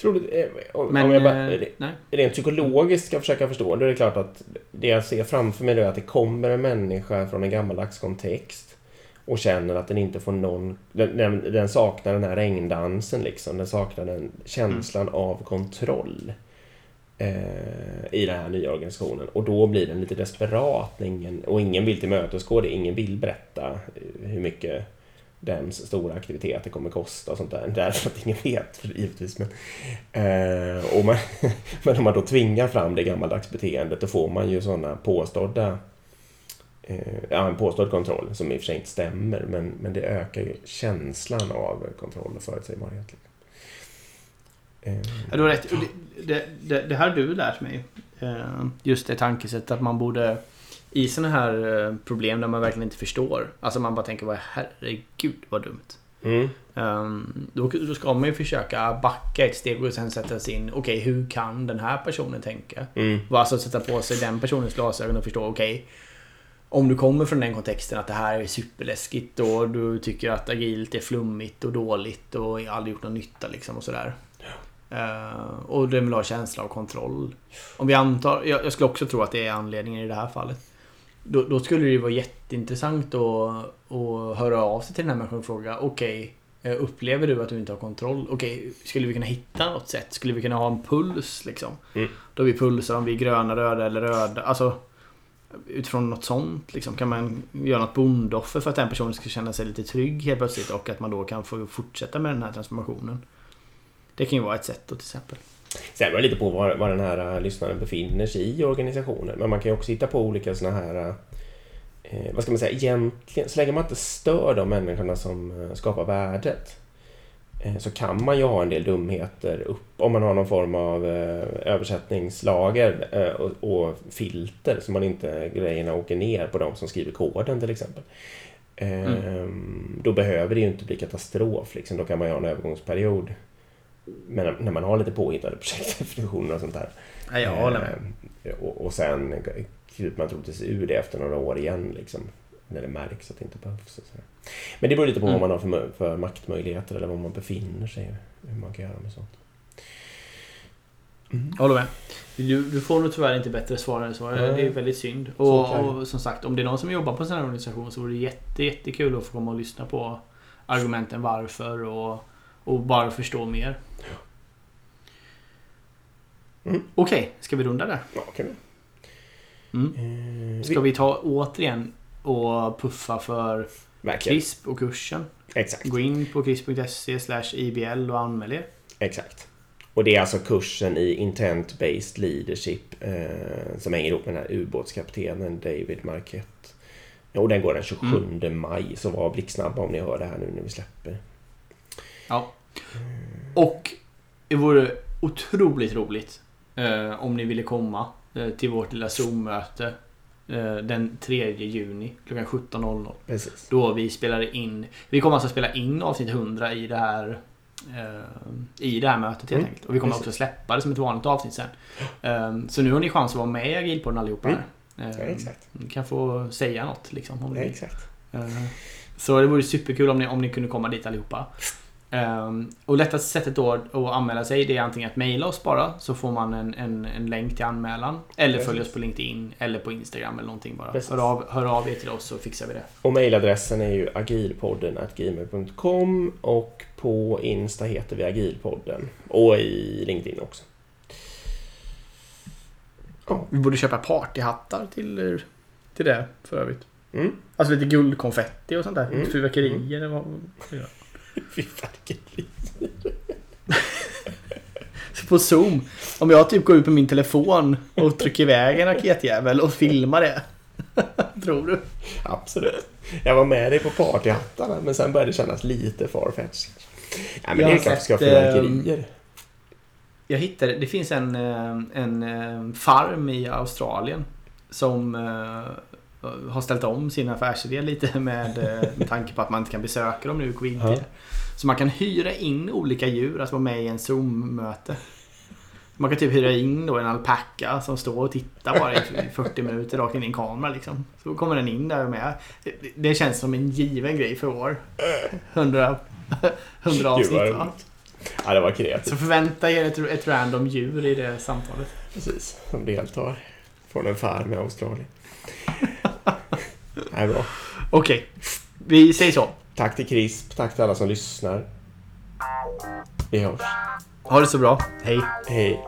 Tror du, eh, om Men, om jag bara, eh, nej. rent psykologiskt ska försöka förstå, då är det klart att det jag ser framför mig är att det kommer en människa från en gammaldags kontext och känner att den inte får någon... Den, den, saknar den här regndansen liksom. Den saknar den känslan av kontroll eh, i den här nya organisationen. Och då blir den lite desperat ingen, och ingen vill tillmötesgå det. Ingen vill berätta hur mycket den stora aktiviteter kommer kosta och sånt där. Därför att ingen vet, för givetvis. Men, eh, och man, men om man då tvingar fram det gammaldags beteendet då får man ju sådana påstådda eh, ja, en påstådd kontroll som i och för sig inte stämmer men, men det ökar ju känslan av kontroll och förutsägbarhet. Eh, Ja, du har rätt. Det, det, det, det här har du lärt mig. Eh, just det tankesättet att man borde i sådana här eh, problem där man verkligen inte förstår. Alltså man bara tänker, vad herregud vad dumt. Mm. Um, då, då ska man ju försöka backa ett steg och sen sätta sig in, okej okay, hur kan den här personen tänka? Mm. Alltså sätta på sig den personens glasögon och förstå, okej okay, om du kommer från den kontexten att det här är superläskigt och du tycker att agilt är flummigt och dåligt och aldrig gjort någon nytta liksom och sådär. Uh, och den vill ha känsla av kontroll. Om vi antar, jag, jag, skulle också tro att det är anledningen i det här fallet. Då, då skulle det ju vara jätteintressant att, att höra av sig till den här människan och fråga okej, okay, eh, upplever du att du inte har kontroll? Okej, okay, skulle vi kunna hitta något sätt? Skulle vi kunna ha en puls liksom? Mm. Då vi pulsar om vi är gröna, röda eller röda. Alltså utifrån något sånt liksom, kan man göra något bondoffer för att den personen ska känna sig lite trygg helt plötsligt och att man då kan få fortsätta med den här transformationen. Det kan ju vara ett sätt då till exempel. Sen beror lite på var, var den här uh, lyssnaren befinner sig i organisationen. Men man kan ju också hitta på olika sådana här... Uh, vad ska man säga? Egentligen, så länge man inte stör de människorna som uh, skapar värdet så kan man ju ha en del dumheter upp om man har någon form av översättningslager och, filter så man inte grejerna åker ner på de som skriver koden till exempel. Mm. Ehm, då behöver det ju inte bli katastrof. Liksom. Då kan man ju ha en övergångsperiod men när man har lite påhittade projektdefinitioner och sånt där. Ja, jag håller med. Eh, och, och sen kryper man troligtvis ur det efter några år igen. Liksom, när det märks att det inte behövs. Men det beror lite på mm. vad man har för, för maktmöjligheter eller var man befinner sig. Hur man kan göra med sånt. Mm. Jag håller med. Du, du, får nog tyvärr inte bättre svar än så. Mm. Det är väldigt synd. Och, och, som sagt, om det är någon som jobbar på en sån här organisation så vore det jätte, jättekul att få komma och lyssna på argumenten varför och, och bara förstå mer. Mm. Okej, okay, ska vi runda där? Ja, kan vi. Mm. Ska vi ta återigen och puffa för Verkligen. CRISP och kursen? Exakt. Gå in på crisp.se IBL och anmäl er. Exakt. Och det är alltså kursen i Intent-Based Leadership eh, som hänger ihop med den här ubåtskaptenen David Marquette. Och den går den 27 mm. maj, så var blixtsnabba om ni hör det här nu när vi släpper. Ja. Och det vore otroligt roligt eh, om ni ville komma eh, till vårt lilla Zoom-möte eh, den 3 juni klockan 17.00. Precis. Då vi spelar in. Vi kommer alltså spela in avsnitt 100 i det här eh, i det här mötet helt mm. enkelt. Och vi kommer Precis. också släppa det som ett vanligt avsnitt sen. Eh, så nu har ni chans att vara med i Agilpodden allihopa mm. här. Ja, exakt. Ni kan få säga något liksom. Om ja, exakt. Så det vore superkul om ni, om ni kunde komma dit allihopa. Um, och lättaste sättet då att anmäla sig det är antingen att mejla oss bara så får man en, en, en länk till anmälan. Eller följ oss på LinkedIn eller på Instagram eller någonting bara. Hör av, hör av er till oss så fixar vi det. Och mejladressen är ju agilpodden gmail.com och på Insta heter vi agilpodden. Och i LinkedIn också. Oh. Vi borde köpa partyhattar till, till det för övrigt. Mm. Alltså lite guldkonfetti och sånt där. Mm. Fyrverkerier. Mm. Fyrverkerier. på Zoom. Om jag typ går ut på min telefon och trycker iväg en raketjävel och filmar det. Tror du? Absolut. Jag var med dig på partyhattarna men sen började det kännas lite farfetched. Ja, men jag det är klart ska fyrverkerier. Jag hittade, det finns en, eh, en eh, farm i Australien som eh, har ställt om sin affärsidé lite med, eh, med tanke på att man inte kan besöka dem nu i covid ja. Så man kan hyra in olika djur, alltså vara med i en Zoom-möte. Man kan typ hyra in då en alpacka som står och tittar bara i 40 minuter rakt in i en kamera liksom. Så kommer den in där med. Det känns som en given grej för år. 100, 100 avsnitt va? Ja, det var kreativt. Så förvänta er ett, ett random djur i det samtalet. Precis, som deltar. Från en farm i Australien. Är bra. Okej, okay. vi säger så. Tack till CRISP, tack till alla som lyssnar. Vi hörs. Ha det så bra. Hej. Hej.